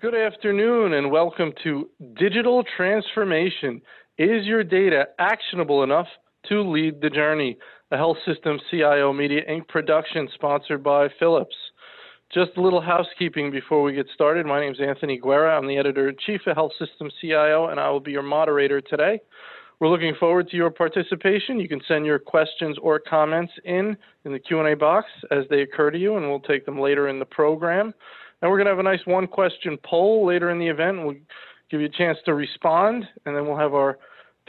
Good afternoon and welcome to Digital Transformation. Is your data actionable enough to lead the journey? A Health System CIO Media Inc. production sponsored by Philips. Just a little housekeeping before we get started. My name is Anthony Guerra. I'm the editor in chief of Health System CIO, and I will be your moderator today. We're looking forward to your participation. You can send your questions or comments in in the Q&A box as they occur to you, and we'll take them later in the program. And we're going to have a nice one-question poll later in the event. We'll give you a chance to respond, and then we'll have our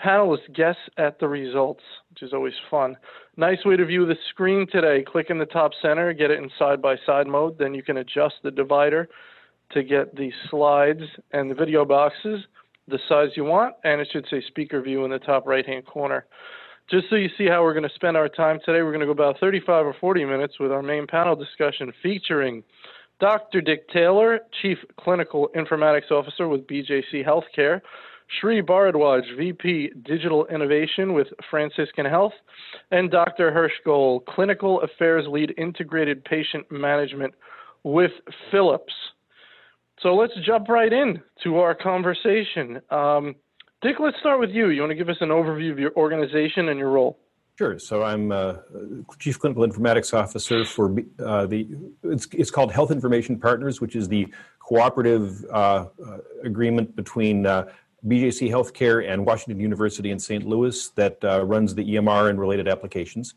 panelists guess at the results, which is always fun. Nice way to view the screen today. Click in the top center, get it in side-by-side mode. Then you can adjust the divider to get the slides and the video boxes the size you want, and it should say speaker view in the top right-hand corner. Just so you see how we're going to spend our time today, we're going to go about 35 or 40 minutes with our main panel discussion featuring Dr. Dick Taylor, Chief Clinical Informatics Officer with BJC Healthcare, Sri Bharadwaj, VP Digital Innovation with Franciscan Health, and Dr. Hirsch Gohl, Clinical Affairs Lead Integrated Patient Management with Philips. So let's jump right in to our conversation. Um, Dick, let's start with you. You want to give us an overview of your organization and your role? Sure. So I'm uh, Chief Clinical Informatics Officer for uh, the, it's, it's, called Health Information Partners, which is the cooperative uh, uh agreement between uh, BJC Healthcare and Washington University in St. Louis that uh, runs the EMR and related applications.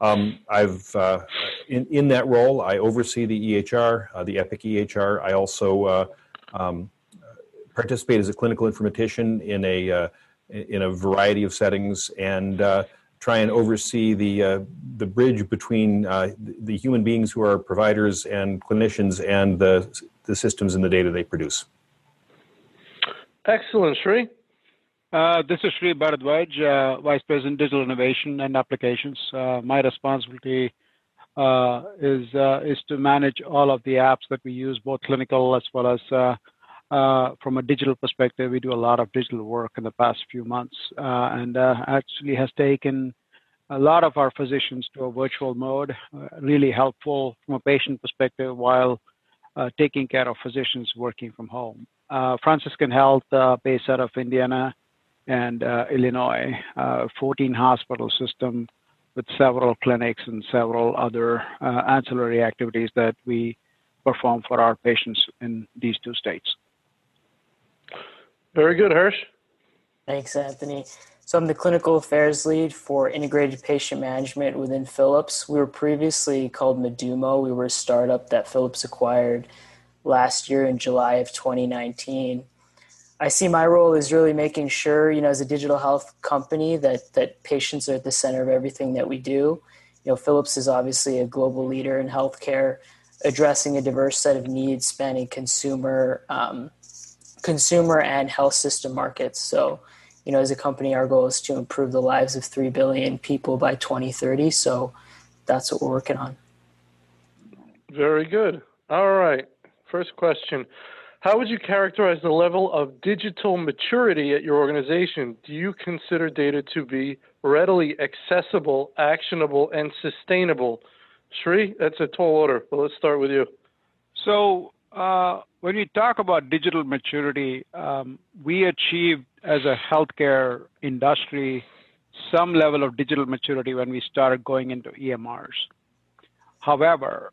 Um, I've uh, in, in that role, I oversee the EHR, uh, the Epic EHR. I also uh, um, participate as a clinical informatician in a uh, in a variety of settings and uh, try and oversee the the bridge between the human beings who are providers and clinicians and the the systems and the data they produce. Excellent, Sri. Uh, this is Sri Bharadwaj, uh, Vice President Digital Innovation and Applications. Uh, my responsibility uh, is uh, is to manage all of the apps that we use, both clinical as well as uh, from a digital perspective. We do a lot of digital work in the past few months, and actually has taken a lot of our physicians to a virtual mode. really helpful from a patient perspective while taking care of physicians working from home Franciscan Health, based out of Indiana and uh, Illinois, uh, 14 hospital system with several clinics and several other uh, ancillary activities that we perform for our patients in these two states. Very good, Hirsch. Thanks, Anthony. So I'm the clinical affairs lead for integrated patient management within Philips. We were previously called Medumo. We were a startup that Philips acquired last year in July of 2019. I see my role is really making sure, you know, as a digital health company, that that patients are at the center of everything that we do. You know, Philips is obviously a global leader in healthcare, addressing a diverse set of needs spanning consumer, um, consumer and health system markets. So, you know, as a company, our goal is to improve the lives of three billion people by 2030. So, that's what we're working on. Very good. All right. First question How would you characterize the level of digital maturity at your organization? Do you consider data to be readily accessible, actionable, and sustainable? Sri, that's a tall order, but let's start with you. So, uh, when we talk about digital maturity, um, we achieved as a healthcare industry some level of digital maturity when we started going into EMRs. However,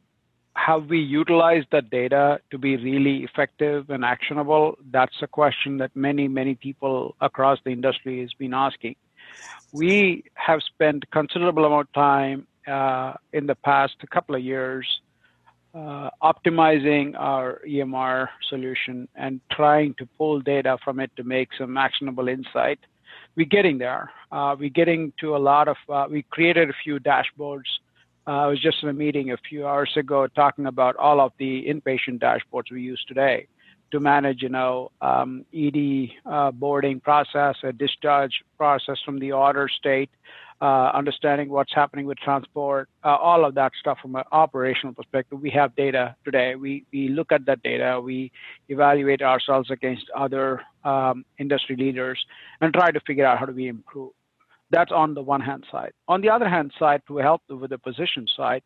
have we utilized that data to be really effective and actionable? That's a question that many, many people across the industry has been asking. We have spent considerable amount of time uh, in the past couple of years uh, optimizing our EMR solution and trying to pull data from it to make some actionable insight. We're getting there. Uh, we're getting to a lot of, uh, we created a few dashboards uh, I was just in a meeting a few hours ago talking about all of the inpatient dashboards we use today to manage, you know, um, ED uh, boarding process, a discharge process from the order state, uh, understanding what's happening with transport, uh, all of that stuff from an operational perspective. We have data today. We, we look at that data, we evaluate ourselves against other um, industry leaders and try to figure out how do we improve. That's on the one hand side. On the other hand side, to help with the position side,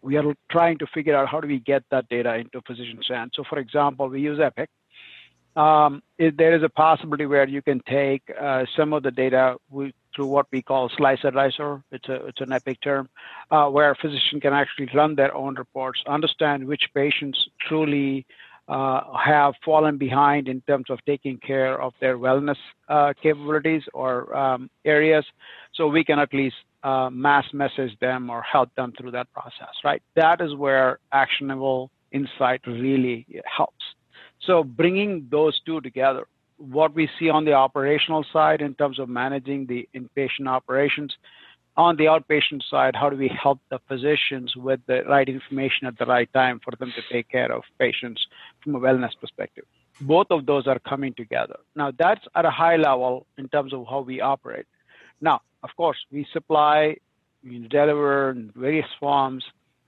we are trying to figure out how do we get that data into physician's hands. So, for example, we use Epic. Um, there is a possibility where you can take uh, some of the data we, through what we call SlicerDicer. It's a it's an Epic term, uh, where a physician can actually run their own reports, understand which patients truly have fallen behind in terms of taking care of their wellness uh, capabilities or um, areas, so we can at least uh, mass message them or help them through that process, right? That is where actionable insight really helps. So bringing those two together, what we see on the operational side in terms of managing the inpatient operations, on the outpatient side, how do we help the physicians with the right information at the right time for them to take care of patients from a wellness perspective? Both of those are coming together. Now, that's at a high level in terms of how we operate. Now, of course, we supply, we deliver in various forms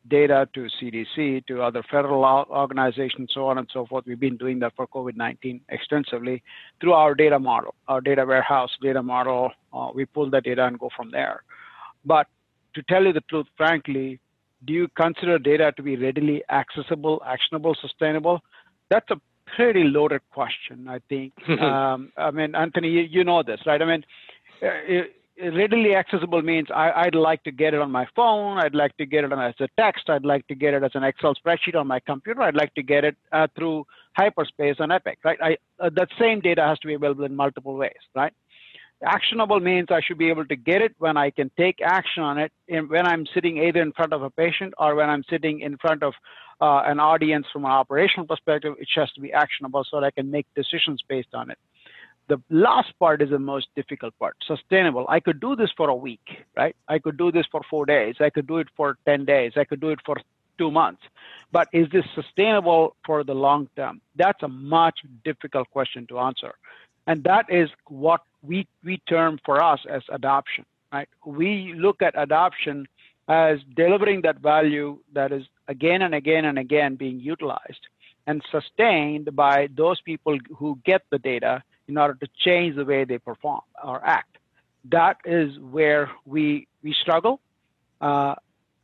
data to CDC, to other federal organizations, so on and so forth. We've been doing that for COVID-19 extensively through our data model, our data warehouse data model. Uh, we pull the data and go from there. But to tell you the truth, frankly, do you consider data to be readily accessible, actionable, sustainable? That's a pretty loaded question, I think. um, I mean, Anthony, you, you, know this, right? I mean, it, readily accessible means I, would like to get it on my phone. I'd like to get it as a text. I'd like to get it as an Excel spreadsheet on my computer. I'd like to get it uh, through hyperspace on Epic, right? I, uh, that same data has to be available in multiple ways, right? Actionable means I should be able to get it when I can take action on it in, when I'm sitting either in front of a patient or when I'm sitting in front of uh, an audience from an operational perspective. It has to be actionable so that I can make decisions based on it. The last part is the most difficult part sustainable. I could do this for a week right? I could do this for four days. I could do it for 10 days. I could do it for two months. But is this sustainable for the long term? That's a much difficult question to answer. And that is what we we term for us as adoption right we look at adoption as delivering that value that is again and again and again being utilized and sustained by those people who get the data in order to change the way they perform or act. That is where we we struggle. Uh,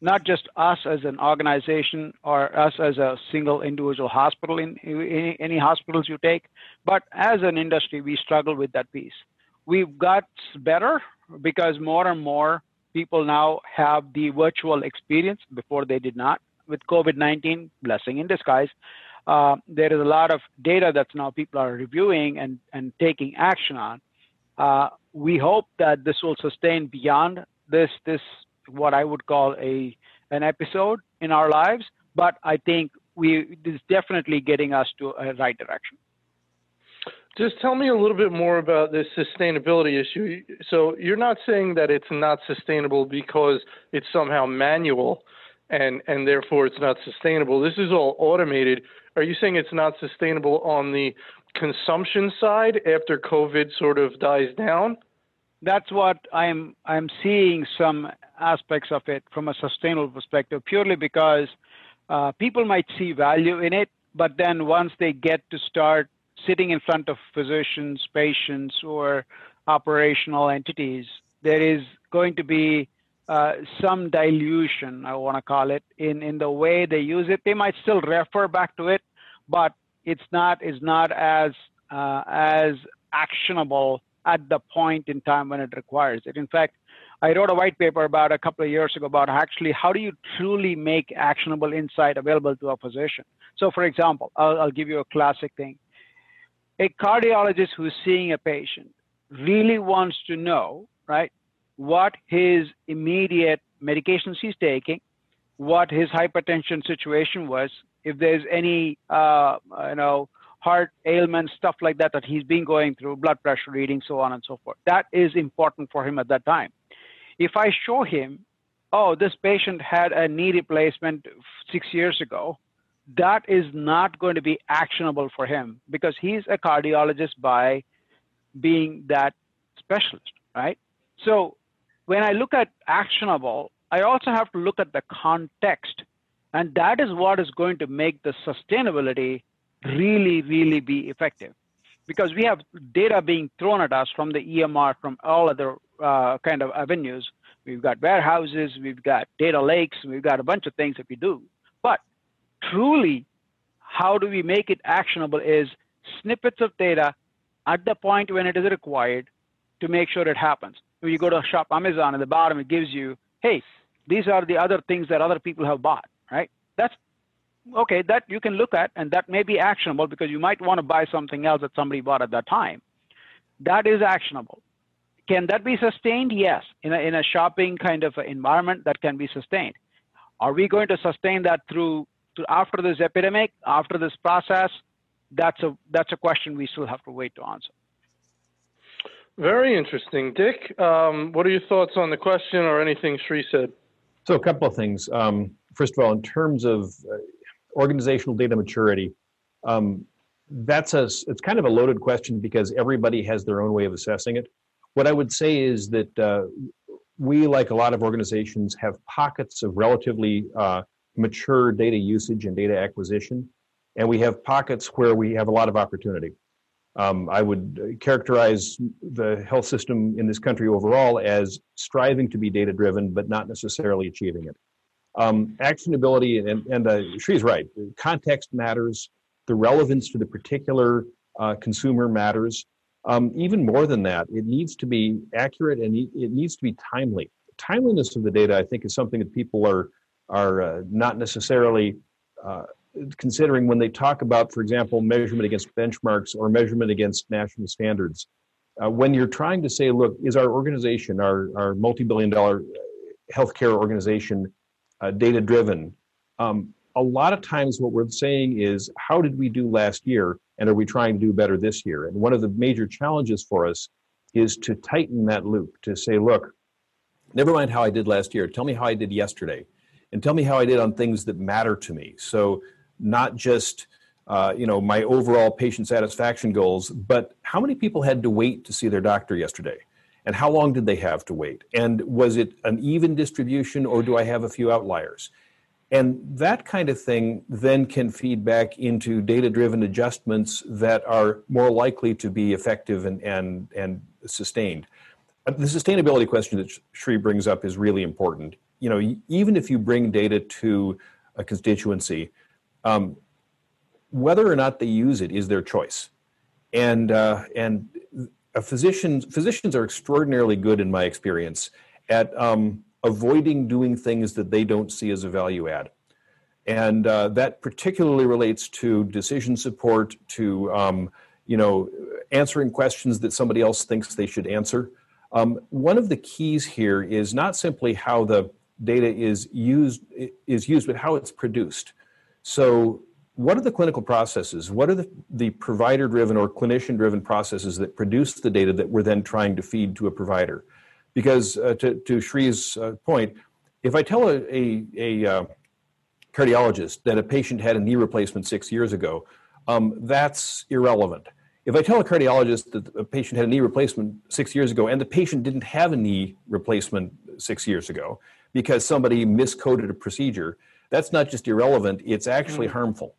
not just us as an organization or us as a single individual hospital in, in any hospitals you take, but as an industry, we struggle with that piece. We've got better because more and more people now have the virtual experience before they did not with COVID-19, blessing in disguise. Uh, there is a lot of data that's now people are reviewing and, and taking action on. Uh, we hope that this will sustain beyond this this what I would call a an episode in our lives, but I think we is definitely getting us to a right direction. Just tell me a little bit more about this sustainability issue. So you're not saying that it's not sustainable because it's somehow manual and and therefore it's not sustainable. This is all automated. Are you saying it's not sustainable on the consumption side after COVID sort of dies down? That's what I'm I'm seeing some aspects of it from a sustainable perspective, purely because uh, people might see value in it, but then once they get to start sitting in front of physicians, patients, or operational entities, there is going to be uh, some dilution, I want to call it, in, in the way they use it. They might still refer back to it, but it's not is not as uh, as actionable at the point in time when it requires it. In fact, I wrote a white paper about a couple of years ago about actually how do you truly make actionable insight available to a physician. So, for example, I'll, I'll give you a classic thing. A cardiologist who's seeing a patient really wants to know, right, what his immediate medications he's taking, what his hypertension situation was, if there's any, uh, you know, heart ailments, stuff like that that he's been going through, blood pressure reading, so on and so forth. That is important for him at that time. If I show him, oh, this patient had a knee replacement six years ago, that is not going to be actionable for him because he's a cardiologist by being that specialist, right? So when I look at actionable, I also have to look at the context. And that is what is going to make the sustainability really, really be effective. Because we have data being thrown at us from the EMR, from all other uh, kind of avenues, we've got warehouses, we've got data lakes, we've got a bunch of things that we do. Truly, how do we make it actionable is snippets of data at the point when it is required to make sure it happens. When you go to shop Amazon at the bottom, it gives you, hey, these are the other things that other people have bought, right? That's okay, that you can look at, and that may be actionable because you might want to buy something else that somebody bought at that time. That is actionable. Can that be sustained? Yes. In a, in a shopping kind of environment, that can be sustained. Are we going to sustain that through after this epidemic, after this process? That's a that's a question we still have to wait to answer. Very interesting, Dick. Um, what are your thoughts on the question or anything Sri said? So a couple of things. Um, first of all, in terms of uh, organizational data maturity, um, that's a it's kind of a loaded question because everybody has their own way of assessing it. What I would say is that uh, we, like a lot of organizations, have pockets of relatively uh, mature data usage and data acquisition, and we have pockets where we have a lot of opportunity. Um, I would characterize the health system in this country overall as striving to be data driven, but not necessarily achieving it. Um, actionability, and, and uh, she's right, context matters, the relevance to the particular uh, consumer matters. Um, even more than that, it needs to be accurate and it needs to be timely. Timeliness of the data, I think, is something that people are are uh, not necessarily uh, considering when they talk about, for example, measurement against benchmarks or measurement against national standards. Uh, when you're trying to say, look, is our organization, our, our multi-billion dollar healthcare organization, uh, data driven? Um, a lot of times what we're saying is, how did we do last year? And are we trying to do better this year? And one of the major challenges for us is to tighten that loop to say, look, never mind how I did last year. Tell me how I did yesterday. And tell me how I did on things that matter to me. So not just uh, you know my overall patient satisfaction goals, but how many people had to wait to see their doctor yesterday? And how long did they have to wait? And was it an even distribution or do I have a few outliers? And that kind of thing then can feed back into data driven adjustments that are more likely to be effective and, and, and sustained. The sustainability question that Sri brings up is really important. You know, even if you bring data to a constituency, um, whether or not they use it is their choice. And, uh, and a physician, physicians are extraordinarily good, in my experience, at um, avoiding doing things that they don't see as a value add. And uh, that particularly relates to decision support, to um, you know, answering questions that somebody else thinks they should answer. Um, one of the keys here is not simply how the data is used is used, but how it's produced. So, what are the clinical processes? What are the, the provider driven or clinician driven processes that produce the data that we're then trying to feed to a provider? Because uh, to, to Sri's uh, point, if I tell a, a, a uh, cardiologist that a patient had a knee replacement six years ago, um, that's irrelevant. If I tell a cardiologist that a patient had a knee replacement six years ago and the patient didn't have a knee replacement six years ago because somebody miscoded a procedure, that's not just irrelevant, it's actually mm. harmful.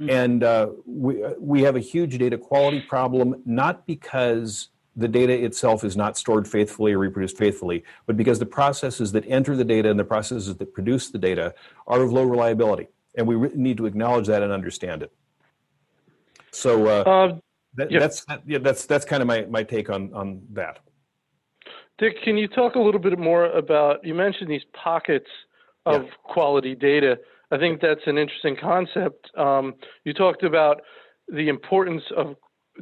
Mm. And uh, we, we have a huge data quality problem, not because the data itself is not stored faithfully or reproduced faithfully, but because the processes that enter the data and the processes that produce the data are of low reliability. And we re- need to acknowledge that and understand it. So uh, uh, that, that's yeah, that's that's kind of my, my take on on that. Dick, can you talk a little bit more about? You mentioned these pockets of yeah. quality data. I think that's an interesting concept. Um, you talked about the importance of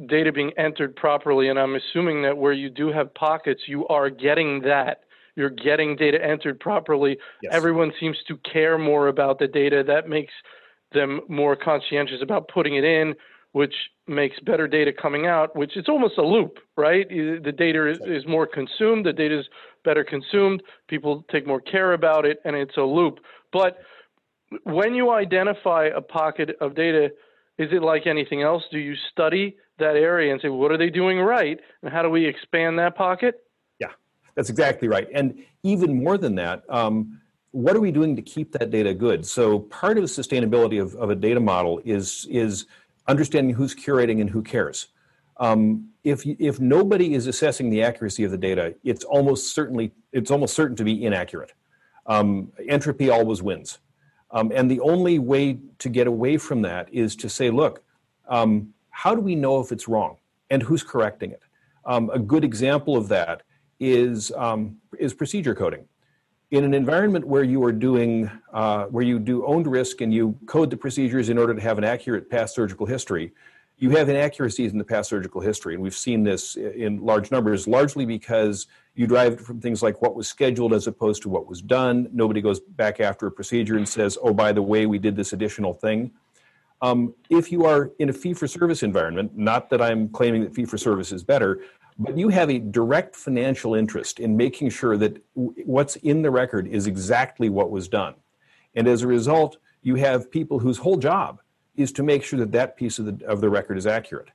data being entered properly, and I'm assuming that where you do have pockets, you are getting that. You're getting data entered properly. Yes. Everyone seems to care more about the data. That makes them more conscientious about putting it in, which makes better data coming out, which it's almost a loop, right? The data is, is more consumed, the data is better consumed, people take more care about it, and it's a loop. But when you identify a pocket of data, is it like anything else? Do you study that area and say, what are they doing right? And how do we expand that pocket? Yeah, that's exactly right. And even more than that, um, what are we doing to keep that data good? So part of the sustainability of, of a data model is, is understanding who's curating and who cares. Um, if if nobody is assessing the accuracy of the data, it's almost certainly it's almost certain to be inaccurate. Um, entropy always wins, um, and the only way to get away from that is to say, look, um, how do we know if it's wrong, and who's correcting it? Um, a good example of that is um, is procedure coding. In an environment where you are doing uh, where you do owned risk and you code the procedures in order to have an accurate past surgical history, you have inaccuracies in the past surgical history, and we've seen this in large numbers, largely because you drive from things like what was scheduled as opposed to what was done. Nobody goes back after a procedure and says, oh, by the way, we did this additional thing. Um, if you are in a fee for service environment, not that I'm claiming that fee for service is better, but you have a direct financial interest in making sure that what's in the record is exactly what was done. And as a result, you have people whose whole job is to make sure that that piece of the, of the record is accurate.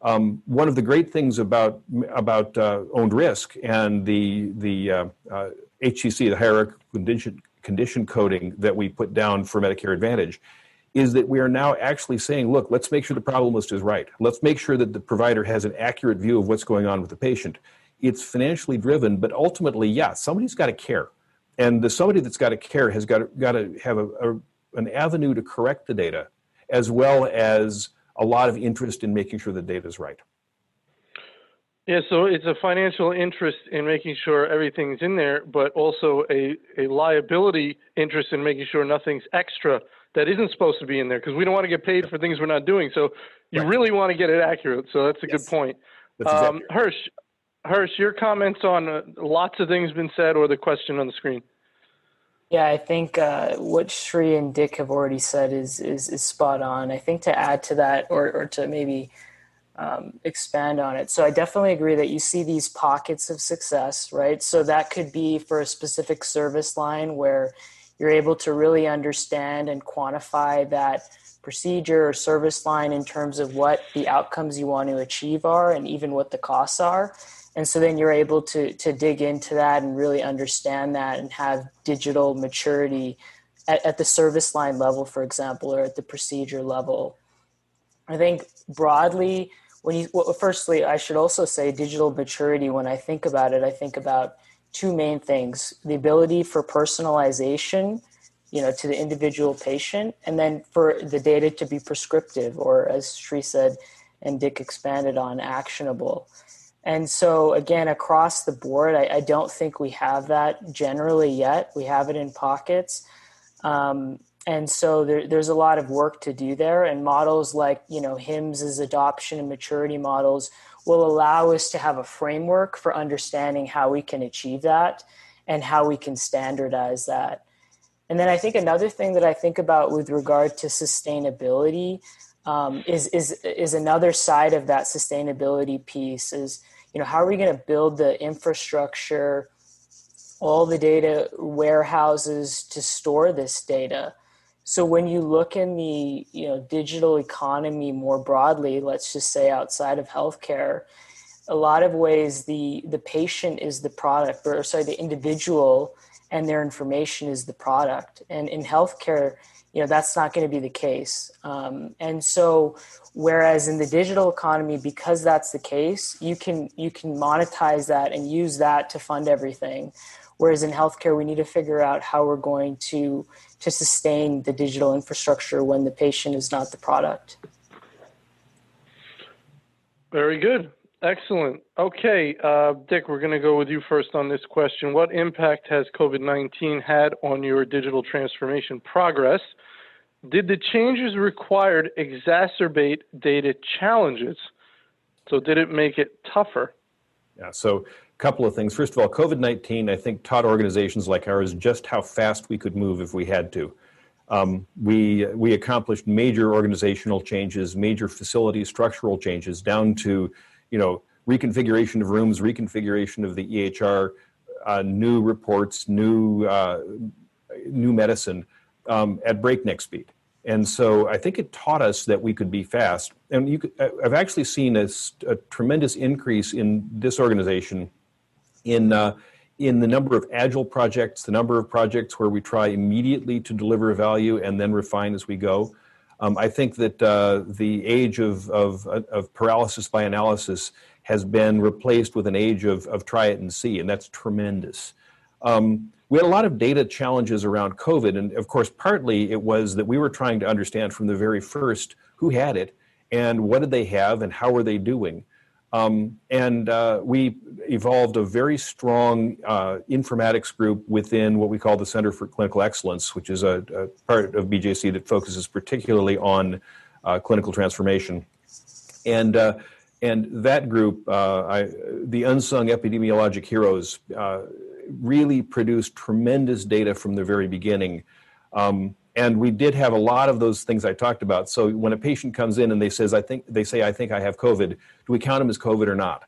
Um, one of the great things about about uh, owned risk and the the uh, uh, HCC, the hierarchical condition, condition coding that we put down for Medicare Advantage, is that we are now actually saying, look, let's make sure the problem list is right. Let's make sure that the provider has an accurate view of what's going on with the patient. It's financially driven, but ultimately, yeah, somebody's got to care, and the somebody that's got to care has got to, got to have a, a an avenue to correct the data as well as a lot of interest in making sure the data is right. Yeah, so it's a financial interest in making sure everything's in there, but also a, a liability interest in making sure nothing's extra that isn't supposed to be in there because we don't want to get paid for things we're not doing. So you right. really want to get it accurate. So that's a yes. good point. Exactly um, Hirsch, Hirsch, your comments on uh, lots of things been said or the question on the screen. Yeah, I think uh, what Sri and Dick have already said is, is, is spot on. I think to add to that, or or to maybe um, expand on it. So I definitely agree that you see these pockets of success, right? So that could be for a specific service line where you're able to really understand and quantify that procedure or service line in terms of what the outcomes you want to achieve are and even what the costs are. And so then you're able to to dig into that and really understand that and have digital maturity at, at the service line level for example or at the procedure level. I think broadly when you well, firstly i should also say digital maturity when i think about it i think about two main things the ability for personalization you know to the individual patient and then for the data to be prescriptive or as Sri said and Dick expanded on actionable and so, again, across the board, I, I, don't think we have that generally yet. We have it in pockets. Um, and so there, there's a lot of work to do there. And models like, you know, HIMSS adoption and maturity models will allow us to have a framework for understanding how we can achieve that and how we can standardize that. And then I think another thing that I think about with regard to sustainability um, is is is another side of that sustainability piece. Is you know how are we going to build the infrastructure, all the data warehouses to store this data? So when you look in the you know digital economy more broadly, let's just say outside of healthcare, a lot of ways the the patient is the product, or sorry, the individual and their information is the product. And in healthcare, you know that's not going to be the case um, and so whereas in the digital economy because that's the case you can you can monetize that and use that to fund everything whereas in healthcare we need to figure out how we're going to to sustain the digital infrastructure when the patient is not the product very good Excellent. Okay, uh, Dick, we're going to go with you first on this question. What impact has COVID 19 had on your digital transformation progress? Did the changes required exacerbate data challenges? So, did it make it tougher? Yeah, so a couple of things. First of all, COVID 19, I think, taught organizations like ours just how fast we could move if we had to. Um, we, we accomplished major organizational changes, major facility structural changes, down to you know, reconfiguration of rooms, reconfiguration of the EHR, uh, new reports, new uh, new medicine um, at breakneck speed. And so I think it taught us that we could be fast. And could, I've actually seen a, a, tremendous increase in this organization in uh, in the number of agile projects, the number of projects where we try immediately to deliver value and then refine as we go. Um, I think that uh, the age of, of, of, paralysis by analysis has been replaced with an age of, of try it and see, and that's tremendous. Um, we had a lot of data challenges around COVID, and of course, partly it was that we were trying to understand from the very first who had it and what did they have and how were they doing. Um, and uh, we evolved a very strong uh, informatics group within what we call the Center for Clinical Excellence, which is a, a part of BJC that focuses particularly on uh, clinical transformation. And uh, and that group, uh, I, the unsung epidemiologic heroes, uh, really produced tremendous data from the very beginning. Um, and we did have a lot of those things I talked about. So when a patient comes in and they says, "I think," they say, "I think I have COVID," do we count them as COVID or not?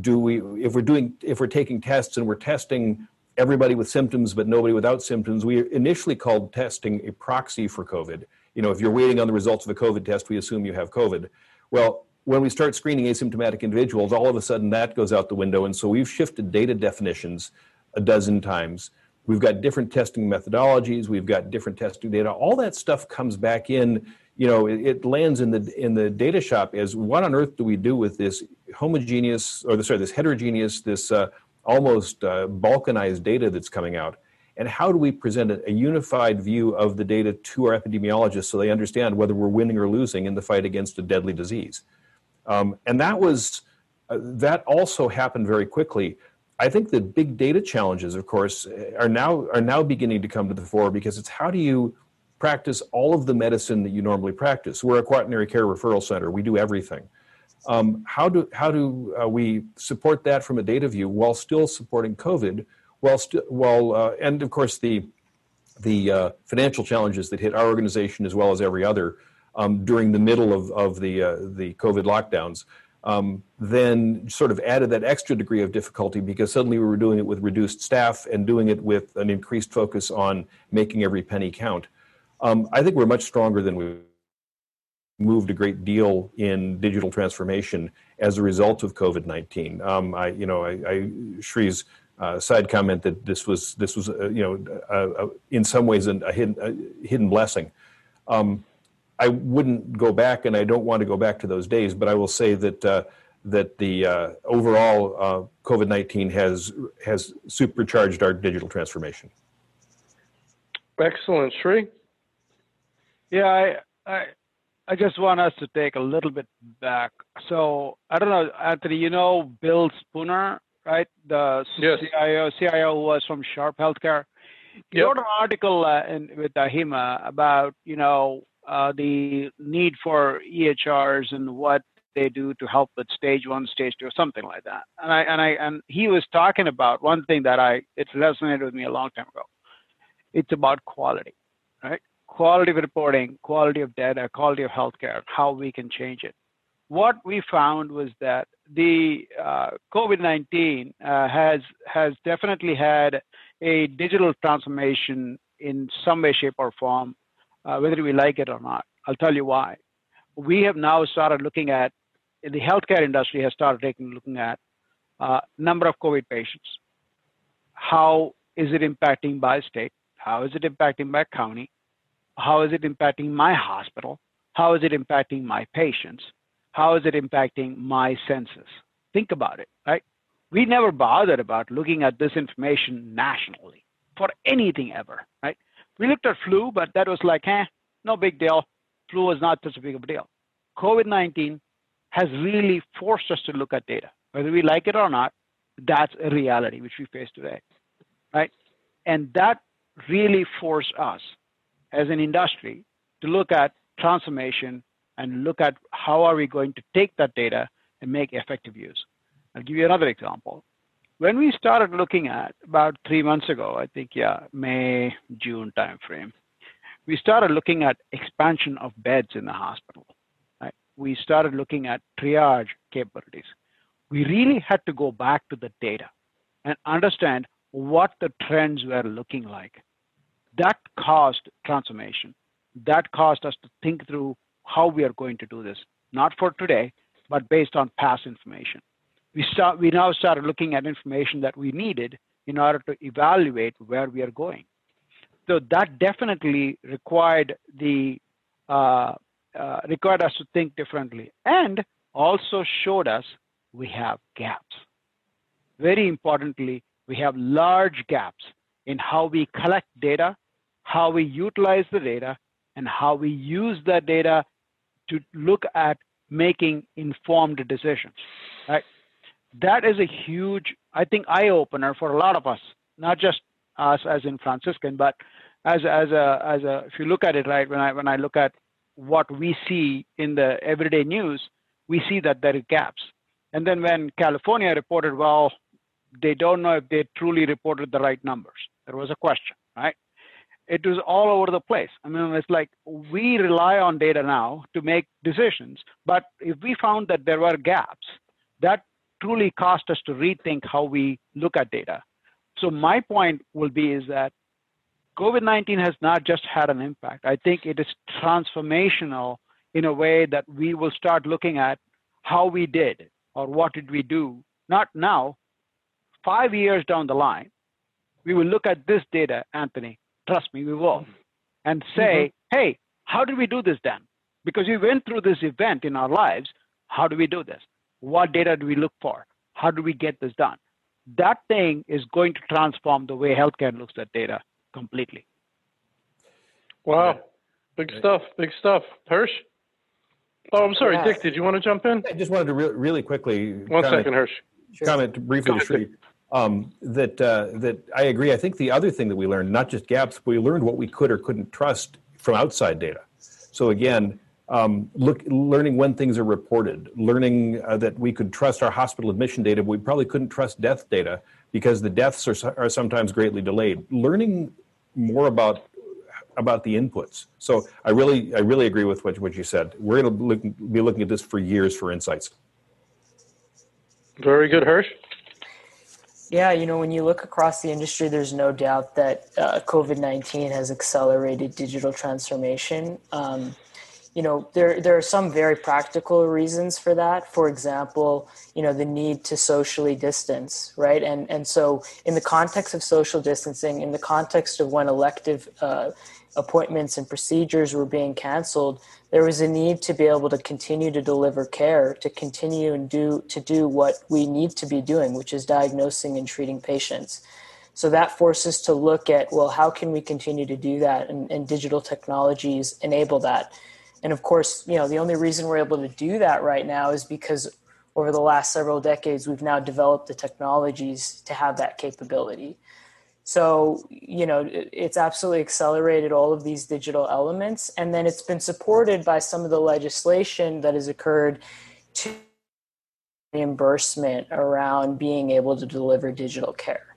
Do we, if we're doing, if we're taking tests and we're testing everybody with symptoms but nobody without symptoms, we initially called testing a proxy for COVID. You know, if you're waiting on the results of a COVID test, we assume you have COVID. Well, when we start screening asymptomatic individuals, all of a sudden that goes out the window, and so we've shifted data definitions a dozen times We've got different testing methodologies. We've got different testing data. All that stuff comes back in. You know, it, it, lands in the in the data shop as what on earth do we do with this homogeneous or the, sorry this heterogeneous this uh, almost uh, balkanized data that's coming out, and how do we present a, unified view of the data to our epidemiologists so they understand whether we're winning or losing in the fight against a deadly disease? Um, and that was uh, that also happened very quickly. I think the big data challenges, of course, are now are now beginning to come to the fore because it's how do you practice all of the medicine that you normally practice? We're a quaternary care referral center. We do everything. Um, how do how do uh, we support that from a data view while still supporting COVID? While while uh, and of course the the uh, financial challenges that hit our organization as well as every other um, during the middle of of the uh, the COVID lockdowns um, then sort of added that extra degree of difficulty because suddenly we were doing it with reduced staff and doing it with an increased focus on making every penny count. Um, I think we're much stronger than we moved a great deal in digital transformation as a result of COVID-19. Um, I, you know, I, I Sri's uh, side comment that this was this was uh, you know uh, in some ways a, hidden, a hidden blessing. Um, I wouldn't go back, and I don't want to go back to those days. But I will say that uh, that the uh, overall uh, COVID nineteen has has supercharged our digital transformation. Excellent, Sri. Yeah, I, I I just want us to take a little bit back. So I don't know, Anthony. You know Bill Spooner, right? The yes. CIO CIO who was from Sharp Healthcare. He yep. wrote an article uh, in, with AHIMA about you know uh, the need for EHRs and what they do to help with stage one, stage two, something like that. And I and I and he was talking about one thing that I it resonated with me a long time ago. It's about quality, right? Quality of reporting, quality of data, quality of healthcare, how we can change it. What we found was that the uh, COVID-19 uh, has has definitely had a digital transformation in some way, shape, or form uh, whether we like it or not. I'll tell you why. We have now started looking at, the healthcare industry has started taking looking at uh, number of COVID patients. How is it impacting by state? How is it impacting by county? How is it impacting my hospital? How is it impacting my patients? How is it impacting my census? Think about it, right? We never bothered about looking at this information nationally for anything ever, right? We looked at flu, but that was like, eh, no big deal. Flu was not such a big of a deal. COVID 19 has really forced us to look at data. Whether we like it or not, that's a reality which we face today. Right? And that really forced us as an industry to look at transformation and look at how are we going to take that data and make effective use. I'll give you another example when we started looking at about three months ago, I think, yeah, May, June timeframe, we started looking at expansion of beds in the hospital. Right? We started looking at triage capabilities. We really had to go back to the data and understand what the trends were looking like. That caused transformation. That caused us to think through how we are going to do this, not for today, but based on past information we start we now started looking at information that we needed in order to evaluate where we are going. So that definitely required the uh, uh, required us to think differently and also showed us we have gaps. Very importantly, we have large gaps in how we collect data, how we utilize the data, and how we use that data to look at making informed decisions. Right? That is a huge, I think, eye opener for a lot of us, not just us as in Franciscan, but as as a as a if you look at it right when I when I look at what we see in the everyday news, we see that there are gaps. And then when California reported, well, they don't know if they truly reported the right numbers. There was a question, right? It was all over the place. I mean, it's like we rely on data now to make decisions, but if we found that there were gaps, that truly caused us to rethink how we look at data. So my point will be is that COVID-19 has not just had an impact. I think it is transformational in a way that we will start looking at how we did or what did we do, not now, five years down the line, we will look at this data, Anthony, trust me, we will, and say, mm-hmm. hey, how did we do this then? Because we went through this event in our lives. How do we do this? What data do we look for? How do we get this done? That thing is going to transform the way healthcare looks at data completely. Wow. Big stuff. Big stuff. Hirsch? Oh, I'm sorry, yeah. Dick. Did you want to jump in? I just wanted to re- really quickly. One comment, second, Hirsch. Comment briefly to Sri. Um, that uh, that I agree. I think the other thing that we learned, not just gaps, but we learned what we could or couldn't trust from outside data. So again, um, look, learning when things are reported, learning uh, that we could trust our hospital admission data, but we probably couldn't trust death data because the deaths are, are sometimes greatly delayed. Learning more about about the inputs. So I really I really agree with what, what you said. We're going to look, be looking at this for years for insights. Very good, Hirsch. Yeah, you know, when you look across the industry, there's no doubt that uh, COVID 19 has accelerated digital transformation. Um, you know there there are some very practical reasons for that. For example you know the need to socially distance right? And and so in the context of social distancing in the context of when elective uh, appointments and procedures were being canceled there was a need to be able to continue to deliver care to continue and do to do what we need to be doing which is diagnosing and treating patients. So that forces to look at well how can we continue to do that? And, and digital technologies enable that and of course, you know, the only reason we're able to do that right now is because over the last several decades, we've now developed the technologies to have that capability. So, you know, it's absolutely accelerated all of these digital elements. And then it's been supported by some of the legislation that has occurred to reimbursement around being able to deliver digital care.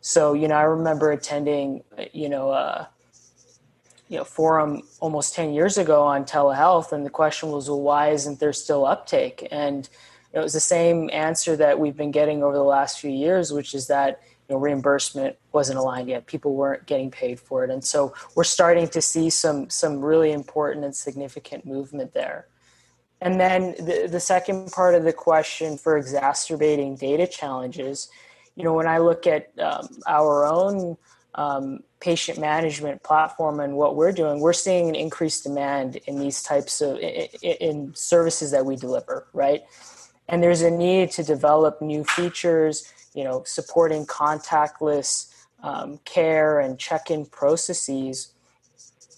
So, you know, I remember attending, you know, uh, you know forum almost 10 years ago on telehealth and the question was well why isn't there still uptake? And it was the same answer that we've been getting over the last few years which is that you know, reimbursement wasn't aligned yet. People weren't getting paid for it. And so we're starting to see some some really important and significant movement there. And then the, the second part of the question for exacerbating data challenges you know when i look at um, our own um, patient management platform and what we're doing, we're seeing an increased demand in these types of in, in services that we deliver, right? And there's a need to develop new features, you know, supporting contactless um, care and check-in processes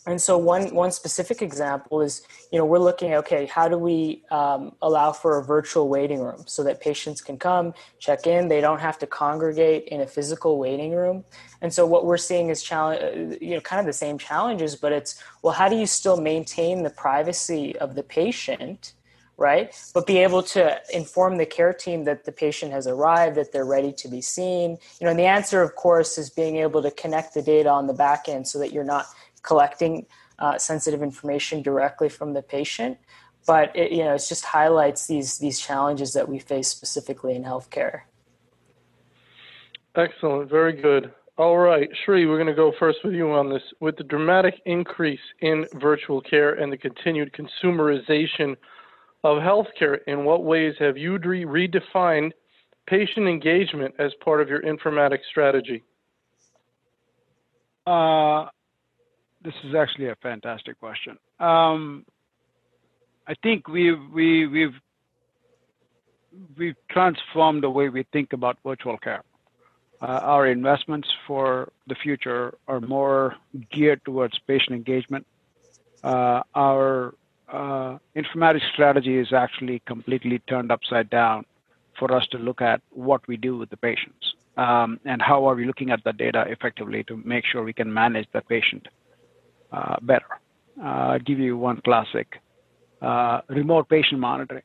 and so one one specific example is, you know, we're looking okay, how do we um, allow for a virtual waiting room so that patients can come check in, they don't have to congregate in a physical waiting room. And so what we're seeing is challenge, uh, you know, kind of the same challenges, but it's well, how do you still maintain the privacy of the patient? right? But be able to inform the care team that the patient has arrived, that they're ready to be seen. You know, and the answer, of course, is being able to connect the data on the back end so that you're not collecting uh, sensitive information directly from the patient. But it, you know, it just highlights these these challenges that we face specifically in healthcare. Excellent, very good. All right, Sri, we're going to go first with you on this. With the dramatic increase in virtual care and the continued consumerization of healthcare, in what ways have you re- redefined patient engagement as part of your informatics strategy? Uh, this is actually a fantastic question. Um, I think we've we, we've we've transformed the way we think about virtual care. Uh, our investments for the future are more geared towards patient engagement. Uh, our uh, informatics strategy is actually completely turned upside down for us to look at what we do with the patients um, and how are we looking at the data effectively to make sure we can manage the patient better. Uh, I'll give you one classic uh, remote patient monitoring.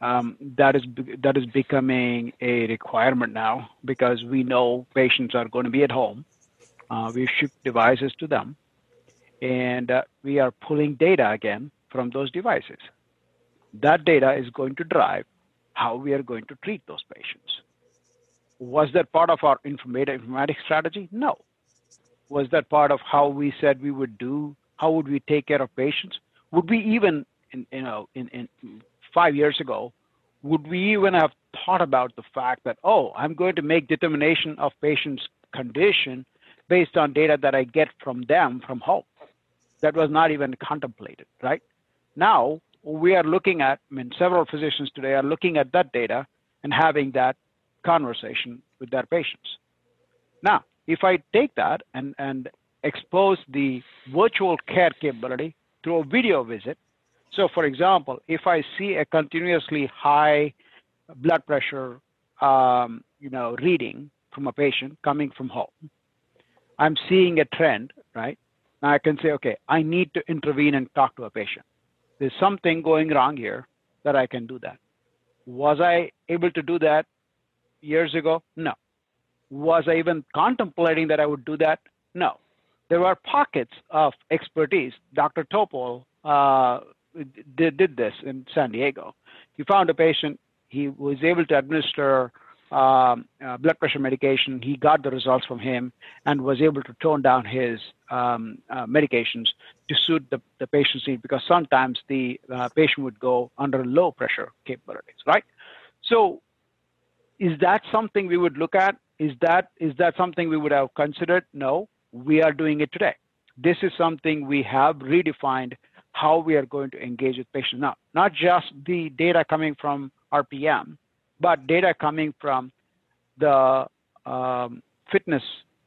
Um, that is that is becoming a requirement now because we know patients are going to be at home. Uh, we ship devices to them, and uh, we are pulling data again from those devices. That data is going to drive how we are going to treat those patients. Was that part of our informatics strategy? No. Was that part of how we said we would do? How would we take care of patients? Would we even, in, you know, in, in five years ago, would we even have thought about the fact that, oh, I'm going to make determination of patient's condition based on data that I get from them from home? That was not even contemplated, right? Now we are looking at, I mean, several physicians today are looking at that data and having that conversation with their patients. Now, if I take that and, and expose the virtual care capability through a video visit, so for example, if I see a continuously high blood pressure, um, you know, reading from a patient coming from home, I'm seeing a trend, right? Now I can say, okay, I need to intervene and talk to a patient. There's something going wrong here that I can do that. Was I able to do that years ago? No. Was I even contemplating that I would do that? No. There were pockets of expertise. Dr. Topol uh, did, did this in San Diego. He found a patient, he was able to administer um, uh, blood pressure medication. He got the results from him and was able to tone down his um, uh, medications to suit the, the patient's need because sometimes the uh, patient would go under low pressure capabilities, right? So is that something we would look at? Is that is that something we would have considered? No, we are doing it today. This is something we have redefined how we are going to engage with patients now. Not just the data coming from RPM, but data coming from the um, fitness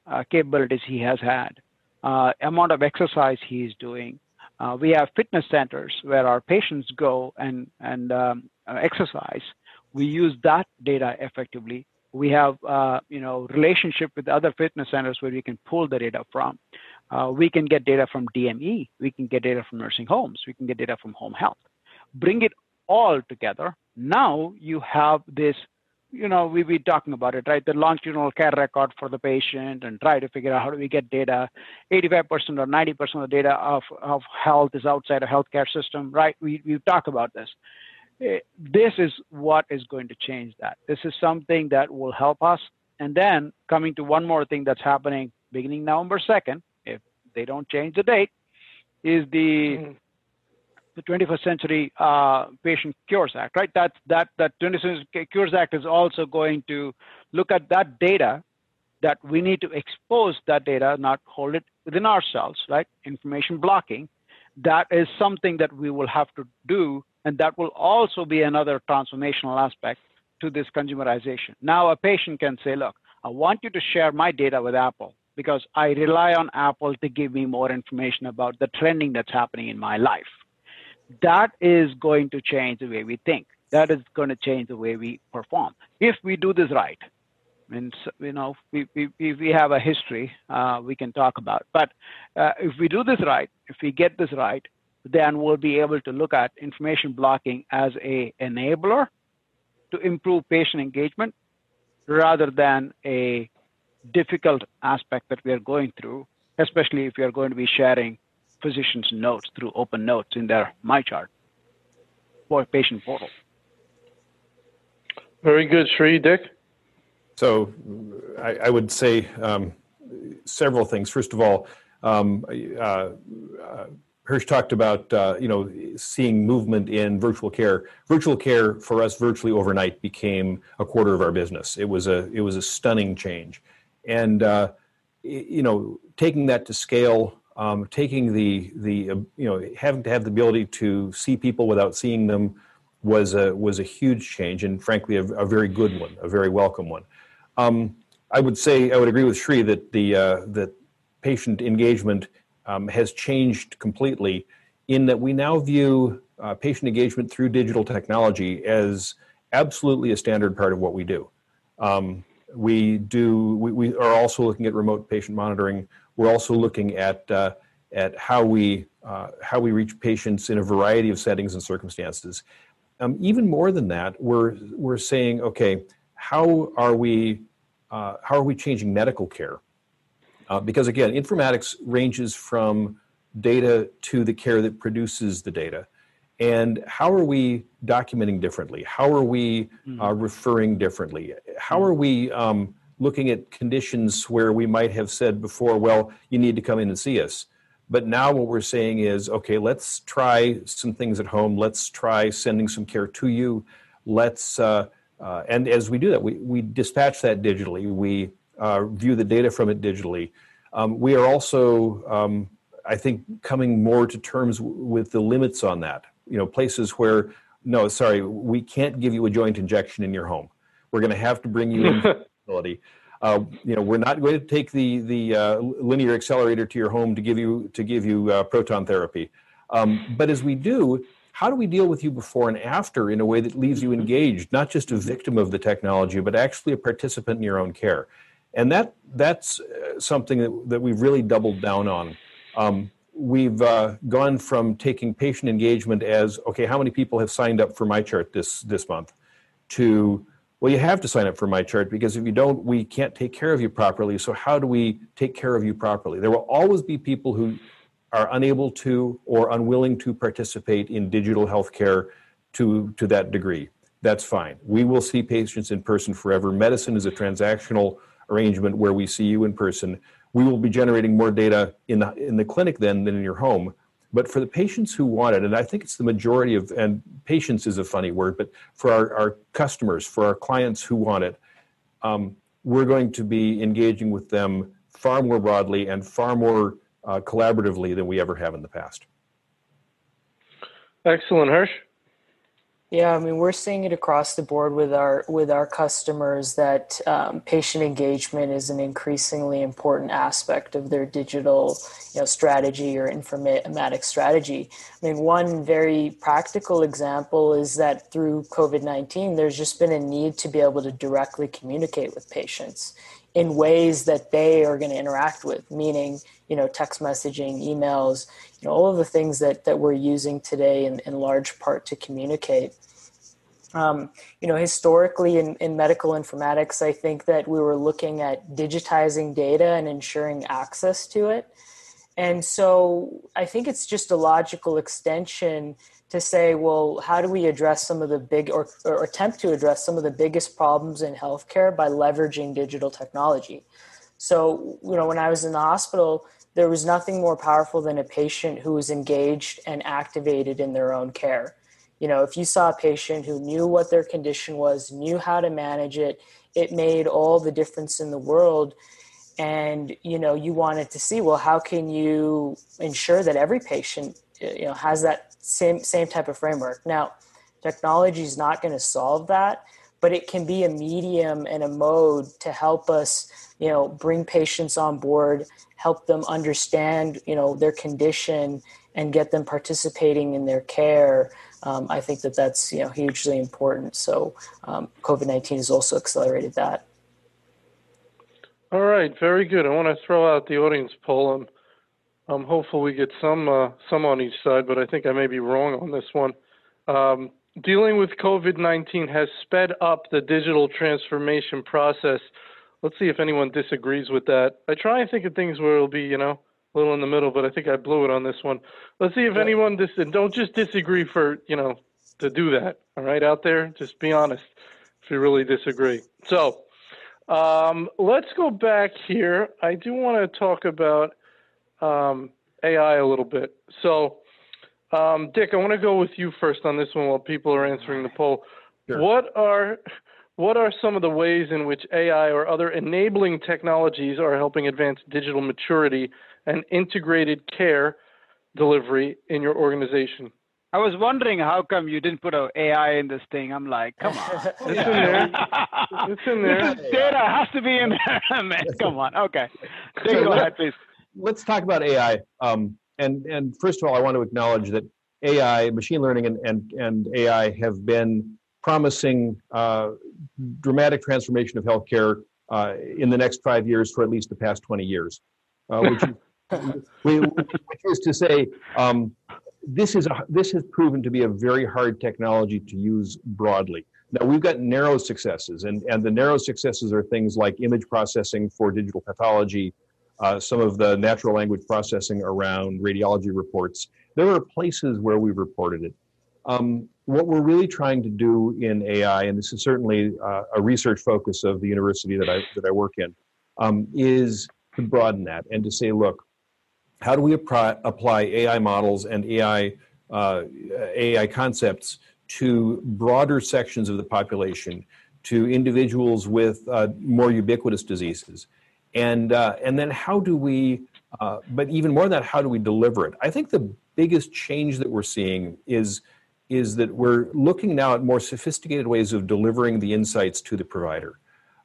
uh, capabilities he has had, uh, amount of exercise he is doing. Uh, we have fitness centers where our patients go and and um, exercise we use that data effectively. We have, uh, you know, relationship with other fitness centers where we can pull the data from. Uh, we can get data from DME. We can get data from nursing homes. We can get data from home health. Bring it all together. Now you have this, you know, we be talking about it, right? The longitudinal care record for the patient and try to figure out how do we get data. 85% or 90% of the data of, of health is outside a healthcare system, right? We, we talk about this. Eh, this is what is going to change that. This is something that will help us. And then coming to one more thing that's happening beginning November 2nd, if they don't change the date, is the mm-hmm. the 21st Century uh, Patient Cures Act, right? That that that 21st Century Cures Act is also going to look at that data that we need to expose that data, not hold it within ourselves, right? Information blocking. That is something that we will have to do and that will also be another transformational aspect to this consumerization. Now, a patient can say, look, I want you to share my data with Apple because I rely on Apple to give me more information about the trending that's happening in my life. That is going to change the way we think. That is going to change the way we perform. If we do this right, and you know, we, we, we have a history uh, we can talk about. But uh, if we do this right, if we get this right, then we'll be able to look at information blocking as a enabler to improve patient engagement rather than a difficult aspect that we are going through, especially if we are going to be sharing physicians' notes through open notes in their MyChart for patient portal. Very good, Sri. Dick? So I, I would say um, several things. First of all, um, uh, uh, Hirsch talked about uh, you know seeing movement in virtual care. Virtual care for us virtually overnight became a quarter of our business. It was a it was a stunning change, and uh, you know taking that to scale um, taking the the uh, you know having to have the ability to see people without seeing them was a was a huge change and frankly a, a very good one, a very welcome one. Um, I would say I would agree with Sri that the uh, that patient engagement um, has changed completely in that we now view uh, patient engagement through digital technology as absolutely a standard part of what we do. Um, we do. We, we, are also looking at remote patient monitoring. We're also looking at uh, at how we uh, how we reach patients in a variety of settings and circumstances. Um, even more than that, we're we're saying, okay, how are we uh, how are we changing medical care? Uh, because again, informatics ranges from data to the care that produces the data. And how are we documenting differently? How are we uh, mm-hmm. referring differently? How are we um, looking at conditions where we might have said before, well, you need to come in and see us? But now what we're saying is, okay, let's try some things at home. Let's try sending some care to you. Let's, uh, uh, and as we do that, we, we dispatch that digitally. We uh, view the data from it digitally. Um, we are also, um, I think, coming more to terms w- with the limits on that. You know places where no sorry we can't give you a joint injection in your home. We're going to have to bring you in facility. Uh, you know we're not going to take the the uh, linear accelerator to your home to give you to give you uh, proton therapy. Um, but as we do how do we deal with you before and after in a way that leaves you engaged not just a victim of the technology but actually a participant in your own care and that that's uh, something that, that we've really doubled down on. Um, we've uh, gone from taking patient engagement as okay how many people have signed up for MyChart this this month? To well you have to sign up for MyChart because if you don't we can't take care of you properly. So how do we take care of you properly? There will always be people who are unable to or unwilling to participate in digital healthcare to to that degree. That's fine. We will see patients in person forever. Medicine is a transactional arrangement where we see you in person we will be generating more data in the, in the clinic then than in your home. But for the patients who want it, and I think it's the majority of, and patients is a funny word, but for our, our customers, for our clients who want it, um, we're going to be engaging with them far more broadly and far more uh, collaboratively than we ever have in the past. Excellent, Hirsch. Yeah, I mean, we're seeing it across the board with our with our customers that um, patient engagement is an increasingly important aspect of their digital, you know, strategy or informatic strategy. I mean, one very practical example is that through COVID nineteen, there's just been a need to be able to directly communicate with patients in ways that they are going to interact with, meaning, you know, text messaging, emails, you know, all of the things that, that we're using today in, in large part to communicate. Um, you know, historically in, in medical informatics, I think that we were looking at digitizing data and ensuring access to it. And so I think it's just a logical extension to say, well, how do we address some of the big or, or attempt to address some of the biggest problems in healthcare by leveraging digital technology? So, you know, when I was in the hospital, there was nothing more powerful than a patient who was engaged and activated in their own care. You know, if you saw a patient who knew what their condition was, knew how to manage it, it made all the difference in the world and you know you wanted to see well how can you ensure that every patient you know has that same same type of framework. Now, technology is not going to solve that, but it can be a medium and a mode to help us, you know, bring patients on board, help them understand, you know, their condition and get them participating in their care. Um, I think that that's you know hugely important. So um, COVID nineteen has also accelerated that. All right, very good. I want to throw out the audience poll. Um, um, hopefully, we get some uh, some on each side, but I think I may be wrong on this one. Um, dealing with COVID 19 has sped up the digital transformation process. Let's see if anyone disagrees with that. I try and think of things where it'll be, you know, a little in the middle, but I think I blew it on this one. Let's see if anyone dis- don't just disagree for, you know, to do that. All right, out there, just be honest if you really disagree. So um, let's go back here. I do want to talk about um, AI a little bit. So, um, Dick, I want to go with you first on this one while people are answering the poll. Sure. What are what are some of the ways in which AI or other enabling technologies are helping advance digital maturity and integrated care delivery in your organization? I was wondering how come you didn't put an AI in this thing. I'm like, come on. it's in there. It's in there. This data has to be in there, man. Come on. Okay. Take go ahead, please. Let's talk about AI. Um, and and first of all, I want to acknowledge that AI, machine learning, and and, and AI have been promising uh, dramatic transformation of healthcare uh, in the next five years for at least the past 20 years, uh, which, is, which is to say, um, this is a, this has proven to be a very hard technology to use broadly. Now we've got narrow successes, and, and the narrow successes are things like image processing for digital pathology, uh, some of the natural language processing around radiology reports. There are places where we've reported it. Um, what we're really trying to do in AI, and this is certainly uh, a research focus of the university that I that I work in, um, is to broaden that and to say, look, how do we apply, apply AI models and AI uh, AI concepts to broader sections of the population, to individuals with uh, more ubiquitous diseases, and uh, and then how do we? Uh, but even more than that, how do we deliver it? I think the biggest change that we're seeing is is that we're looking now at more sophisticated ways of delivering the insights to the provider.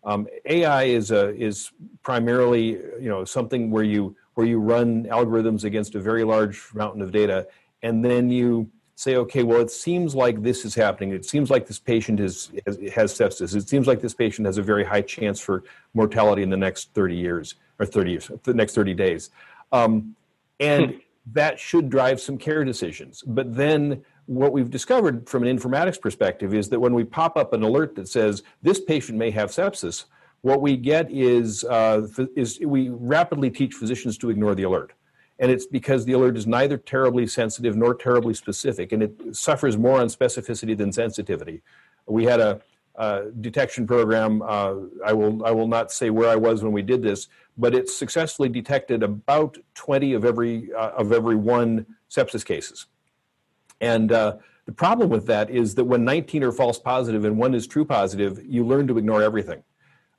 Um, AI is a is primarily you know something where you where you run algorithms against a very large mountain of data, and then you say, okay, well, it seems like this is happening. It seems like this patient is, has, has sepsis. It seems like this patient has a very high chance for mortality in the next 30 years or 30 years, the next 30 days. Um, and hmm. that should drive some care decisions. But then what we've discovered from an informatics perspective is that when we pop up an alert that says this patient may have sepsis, what we get is, uh, is we rapidly teach physicians to ignore the alert. And it's because the alert is neither terribly sensitive nor terribly specific, and it suffers more on specificity than sensitivity. We had a, detection program. Uh, I will I will not say where I was when we did this, but it successfully detected about 20 of every uh, of every one sepsis cases. And uh, the problem with that is that when 19 are false positive and one is true positive, you learn to ignore everything.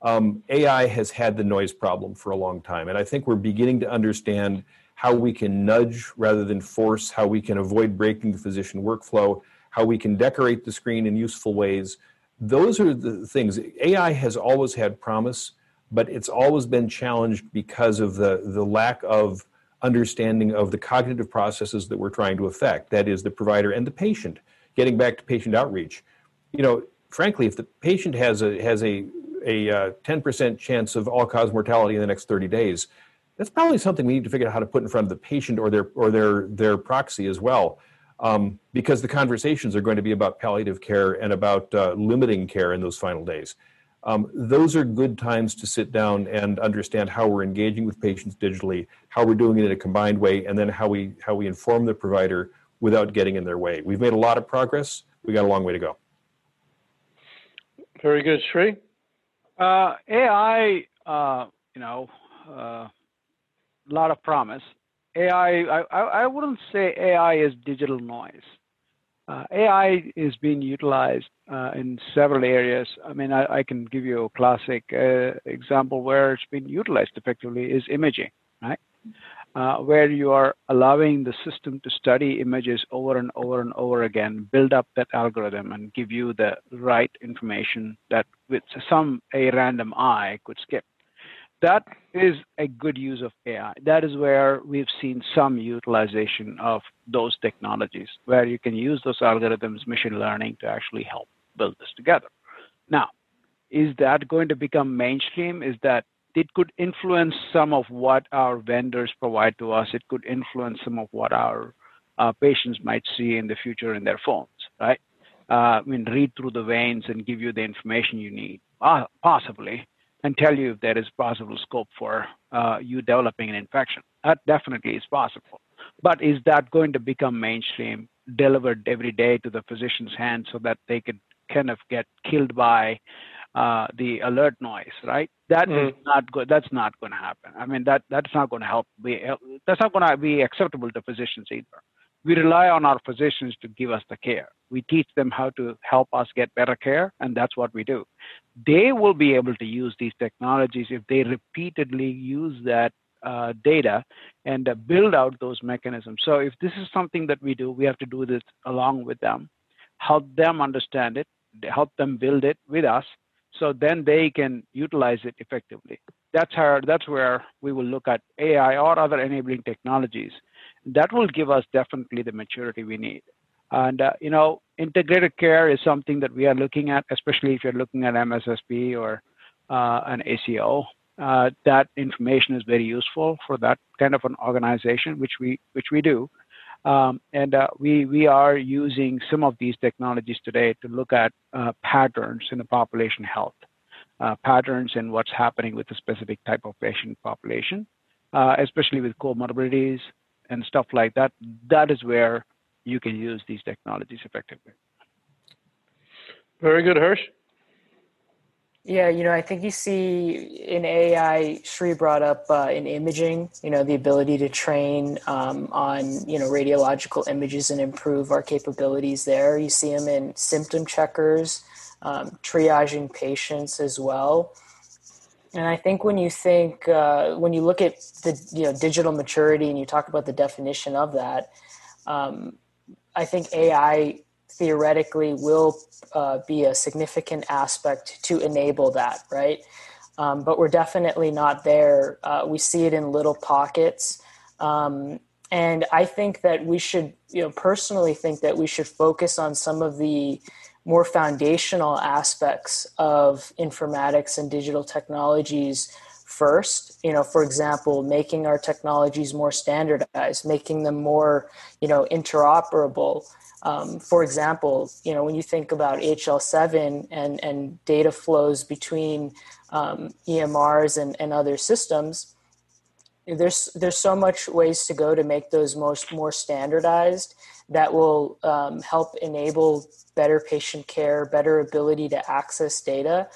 Um, AI has had the noise problem for a long time, and I think we're beginning to understand how we can nudge rather than force, how we can avoid breaking the physician workflow, how we can decorate the screen in useful ways. Those are the things. AI has always had promise, but it's always been challenged because of the, the lack of understanding of the cognitive processes that we're trying to affect that is the provider and the patient getting back to patient outreach you know frankly if the patient has a has a a uh, 10% chance of all cause mortality in the next 30 days that's probably something we need to figure out how to put in front of the patient or their or their their proxy as well um, because the conversations are going to be about palliative care and about uh, limiting care in those final days um, those are good times to sit down and understand how we're engaging with patients digitally, how we're doing it in a combined way, and then how we how we inform the provider without getting in their way. We've made a lot of progress. We got a long way to go. Very good, Sri. Uh, AI, uh, you know, a lot of promise. AI, I, I wouldn't say AI is digital noise. Uh, AI is being utilized uh, in several areas. I mean, I, I can give you a classic uh, example where it's been utilized effectively is imaging, right? Uh, where you are allowing the system to study images over and over and over again, build up that algorithm and give you the right information that with some a random eye could skip that is a good use of AI. That is where we've seen some utilization of those technologies, where you can use those algorithms, machine learning, to actually help build this together. Now, is that going to become mainstream? Is that it could influence some of what our vendors provide to us? It could influence some of what our uh, patients might see in the future in their phones, right? Uh, I mean, read through the veins and give you the information you need, uh, possibly and tell you if there is possible scope for uh, you developing an infection. That definitely is possible. But is that going to become mainstream, delivered every day to the physician's hand so that they could kind of get killed by uh, the alert noise, right? That mm. is not good. That's not going to happen. I mean, that that's not going to help. Be, that's not going to be acceptable to physicians either. We rely on our physicians to give us the care. We teach them how to help us get better care, and that's what we do. They will be able to use these technologies if they repeatedly use that uh, data and uh, build out those mechanisms. So, if this is something that we do, we have to do this along with them, help them understand it, help them build it with us, so then they can utilize it effectively. That's how that's where we will look at AI or other enabling technologies. That will give us definitely the maturity we need. And uh, you know, integrated care is something that we are looking at, especially if you're looking at MSSP or uh, an ACO. Uh, that information is very useful for that kind of an organization, which we which we do. Um, and uh, we we are using some of these technologies today to look at uh, patterns in the population health, uh, patterns in what's happening with a specific type of patient population, especially with comorbidities and stuff like that. That is where you can use these technologies effectively. Very good, Hirsch. Yeah, you know, I think you see in AI, Sri brought up uh, in imaging, you know, the ability to train um, on, you know, radiological images and improve our capabilities there. You see them in symptom checkers, um, triaging patients as well. And I think when you think, uh, when you look at the, you know, digital maturity and you talk about the definition of that, um, I think AI theoretically will uh, be a significant aspect to enable that, right? Um, but we're definitely not there. Uh, we see it in little pockets. Um, and I think that we should, you know, personally think that we should focus on some of the more foundational aspects of informatics and digital technologies first. You know for example making our technologies more standardized making them more you know interoperable. Um, for example, you know when you think about HL7 and and data flows between um, EMRs and, and other systems, there's there's so much ways to go to make those most more standardized that will um, help enable better patient care, better ability to access data,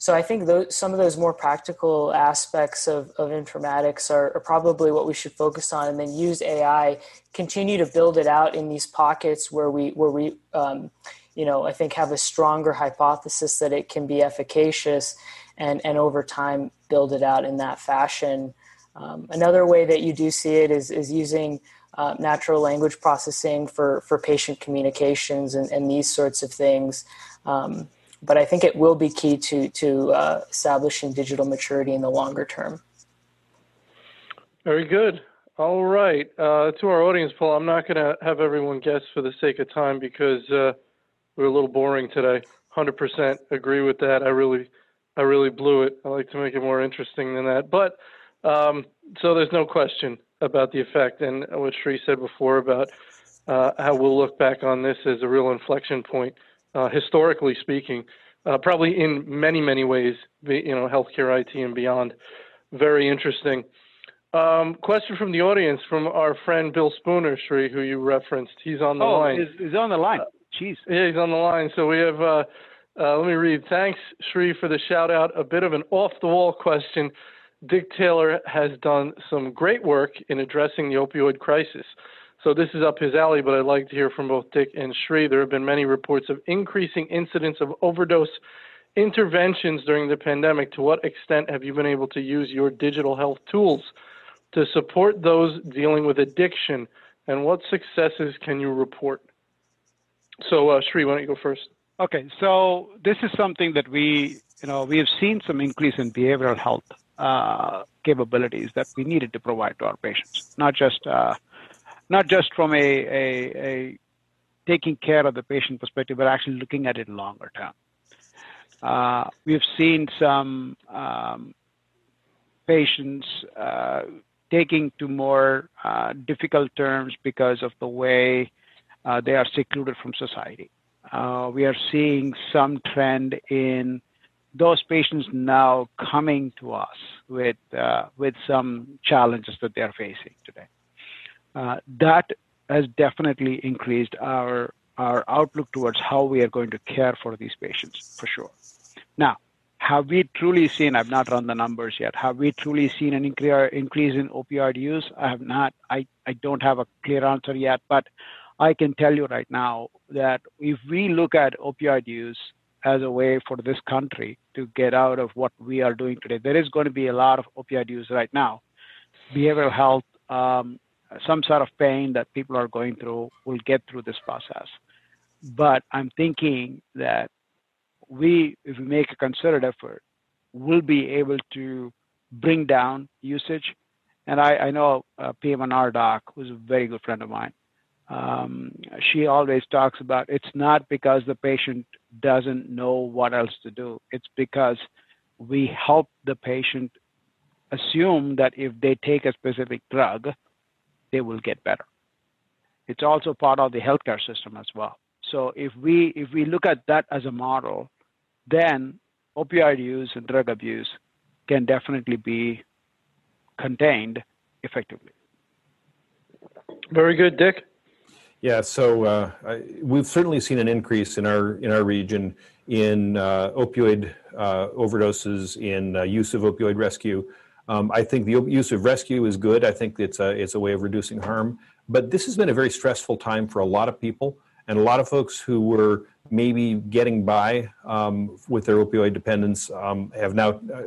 so I think those, some of those more practical aspects of, of informatics are, are, probably what we should focus on, and then use AI, continue to build it out in these pockets where we where we um, you know I think have a stronger hypothesis that it can be efficacious, and and over time build it out in that fashion. Um, another way that you do see it is is using uh, natural language processing for for patient communications and, and these sorts of things. Um, but I think it will be key to to uh, establishing digital maturity in the longer term. Very good. All right. Uh, to our audience Paul, I'm not going to have everyone guess for the sake of time because uh, we're a little boring today. 100% agree with that. I really, I really blew it. I like to make it more interesting than that. But um, so there's no question about the effect and what Sri said before about uh, how we'll look back on this as a real inflection point uh, historically speaking, uh, probably in many, many ways, you know, healthcare IT and beyond. Very interesting. Um, question from the audience from our friend Bill Spooner, Sri, who you referenced. He's on the oh, line. He's, he's on the line. Jeez. yeah, he's on the line. So we have, uh, uh, let me read. Thanks, Sri, for the shout out. A bit of an off the wall question. Dick Taylor has done some great work in addressing the opioid crisis. So this is up his alley, but I'd like to hear from both Dick and Sri. There have been many reports of increasing incidents of overdose interventions during the pandemic. To what extent have you been able to use your digital health tools to support those dealing with addiction, and what successes can you report? So, uh, Sri, why don't you go first? Okay, so this is something that we, you know, we have seen some increase in behavioral health uh, capabilities that we needed to provide to our patients, not just uh, not just from a, a, a taking care of the patient perspective, but actually looking at it longer term. Uh, we've seen some um, patients uh, taking to more uh, difficult terms because of the way they are secluded from society. We are seeing some trend in those patients now coming to us with uh, with some challenges that they are facing today. Uh, that has definitely increased our our outlook towards how we are going to care for these patients for sure. Now, have we truly seen? I've not run the numbers yet. Have we truly seen an increase in opioid use? I have not. I, I don't have a clear answer yet, but I can tell you right now that if we look at opioid use as a way for this country to get out of what we are doing today, there is going to be a lot of opioid use right now. Behavioral health, um, some sort of pain that people are going through will get through this process. But I'm thinking that we, if we make a concerted effort, will be able to bring down usage. And I, I know uh, PM&R doc, who's a very good friend of mine, um, she always talks about it's not because the patient doesn't know what else to do. It's because we help the patient assume that if they take a specific drug, they will get better. It's also part of the healthcare system as well. So if we if we look at that as a model, then opioid use and drug abuse can definitely be contained effectively. Very good, Dick. Yeah, so uh, I, we've certainly seen an increase in our in our region in uh, opioid uh, overdoses, in uh, use of opioid rescue. Um, I think the use of rescue is good. I think it's a it's a way of reducing harm. But this has been a very stressful time for a lot of people, and a lot of folks who were maybe getting by um, with their opioid dependence um, have now uh,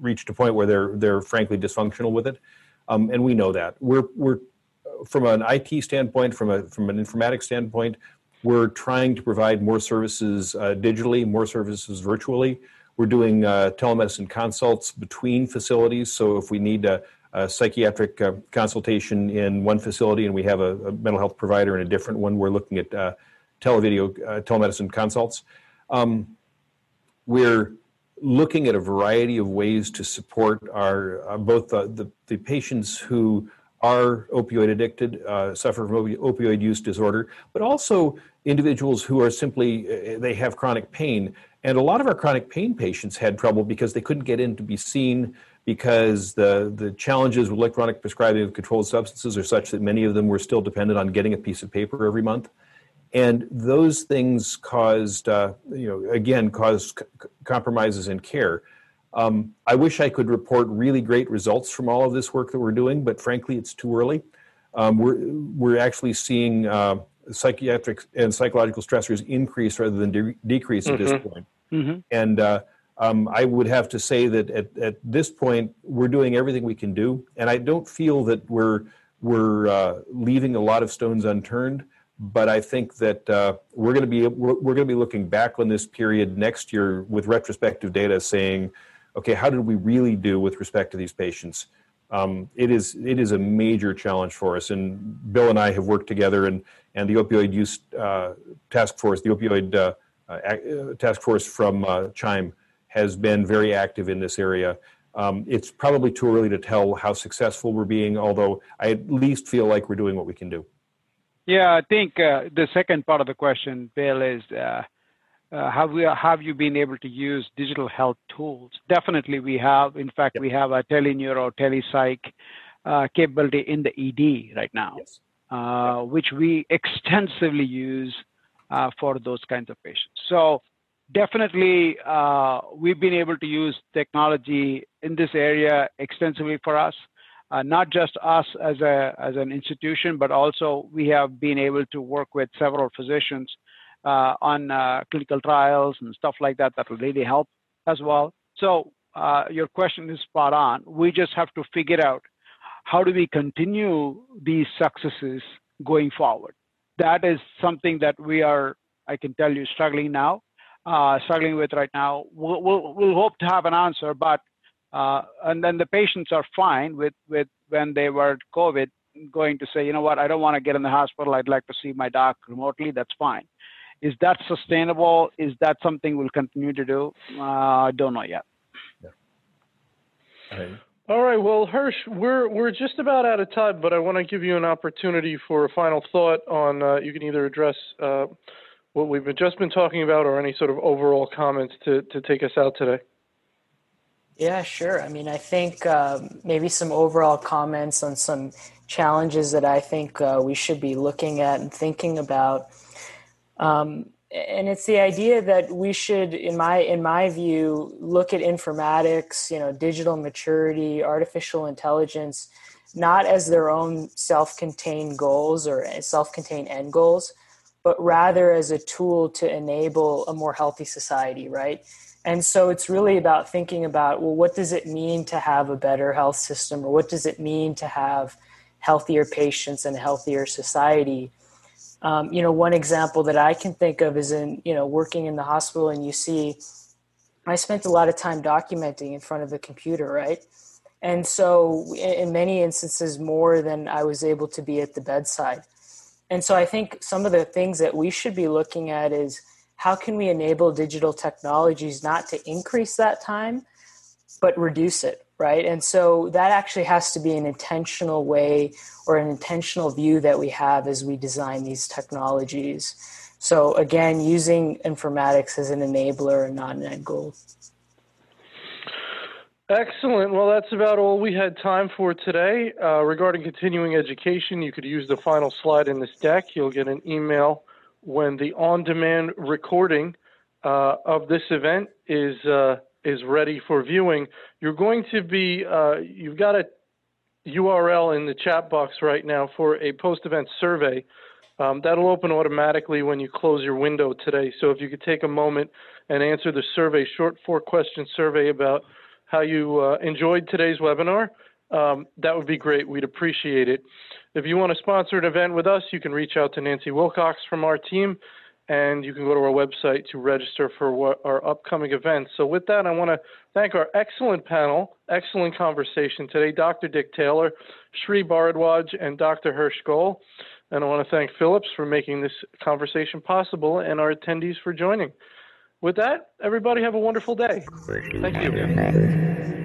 reached a point where they're they're frankly dysfunctional with it, um, and we know that. We're we're from an IT standpoint, from a from an informatics standpoint, we're trying to provide more services uh, digitally, more services virtually. We're doing uh, telemedicine consults between facilities. So if we need a, a psychiatric uh, consultation in one facility and we have a, a, mental health provider in a different one, we're looking at uh, televideo uh, telemedicine consults. Um, we're looking at a variety of ways to support our uh, both the, the, the patients who are opioid addicted, uh, suffer from opioid use disorder, but also individuals who are simply, uh, they have chronic pain. And a lot of our chronic pain patients had trouble because they couldn't get in to be seen because the, the challenges with electronic prescribing of controlled substances are such that many of them were still dependent on getting a piece of paper every month. And those things caused, uh, you know, again, caused c- compromises in care. Um, I wish I could report really great results from all of this work that we're doing, but frankly, it's too early. Um, we're, we're actually seeing uh, psychiatric and psychological stressors increase rather than de- decrease mm-hmm. at this mm-hmm. point. Mm-hmm. And uh, um, I would have to say that at, at this point, we're doing everything we can do. And I don't feel that we're, we're uh, leaving a lot of stones unturned but I think that uh, we're going to be we're, we're going to be looking back on this period next year with retrospective data saying, okay, how did we really do with respect to these patients? Um, it is it is a major challenge for us, and Bill and I have worked together, and and the opioid use uh, task force, the opioid uh, uh, task force from uh, CHIME, has been very active in this area. Um, it's probably too early to tell how successful we're being, although I at least feel like we're doing what we can do. Yeah, I think uh, the second part of the question, Bill, is uh, have we have you been able to use digital health tools? Definitely, we have. In fact, yep. we have a teleneuro, telepsych uh, capability in the ED right now, yes. uh, yep. which we extensively use uh, for those kinds of patients. So definitely, uh, we've been able to use technology in this area extensively for us. Uh, not just us as a as an institution, but also we have been able to work with several physicians uh, on uh, clinical trials and stuff like that that will really help as well. So uh, your question is spot on. We just have to figure out how do we continue these successes going forward. That is something that we are, I can tell you, struggling now, uh, struggling with right now. We'll, we'll, we'll, hope to have an answer, but uh, and then the patients are fine with with when they were COVID going to say, you know what, I don't want to get in the hospital. I'd like to see my doc remotely. That's fine. Is that sustainable? Is that something we'll continue to do? Uh, I don't know yet. Yeah. All right. All right. Well, Hirsch, we're we're just about out of time, but I want to give you an opportunity for a final thought on. Uh, you can either address uh, what we've just been talking about, or any sort of overall comments to to take us out today. Yeah, sure. I mean, I think um, maybe some overall comments on some challenges that I think uh, we should be looking at and thinking about um, and it's the idea that we should in my in my view look at informatics you know digital maturity artificial intelligence not as their own self-contained goals or self-contained end goals but rather as a tool to enable a more healthy society right? And so it's really about thinking about well what does it mean to have a better health system or what does it mean to have healthier patients and a healthier society um, you know, one example that I can think of is in, you know, working in the hospital and you see, I spent a lot of time documenting in front of the computer, right? And so, in many instances, more than I was able to be at the bedside. And so, I think some of the things that we should be looking at is how can we enable digital technologies not to increase that time, but reduce it, right? And so that actually has to be an intentional way or an intentional view that we have as we design these technologies. So again, using informatics as an enabler and not an end goal. Excellent. Well, that's about all we had time for today. Uh, regarding continuing education, you could use the final slide in this deck. You'll get an email when the on demand recording uh, of this event is. Uh, is ready for viewing, you're going to be, uh, you've got a URL in the chat box right now for a post-event survey. Um, that'll open automatically when you close your window today. So if you could take a moment and answer the survey, short four-question survey about how you uh, enjoyed today's webinar, um, that would be great. We'd appreciate it. If you want to sponsor an event with us, you can reach out to Nancy Wilcox from our team and you can go to our website to register for our upcoming events. So, with that, I want to thank our excellent panel, excellent conversation today, Dr. Dick Taylor, Sri Bharadwaj, and Dr. Hirsch Goel. And I want to thank Philips for making this conversation possible and our attendees for joining. With that, everybody have a wonderful day. Thank you.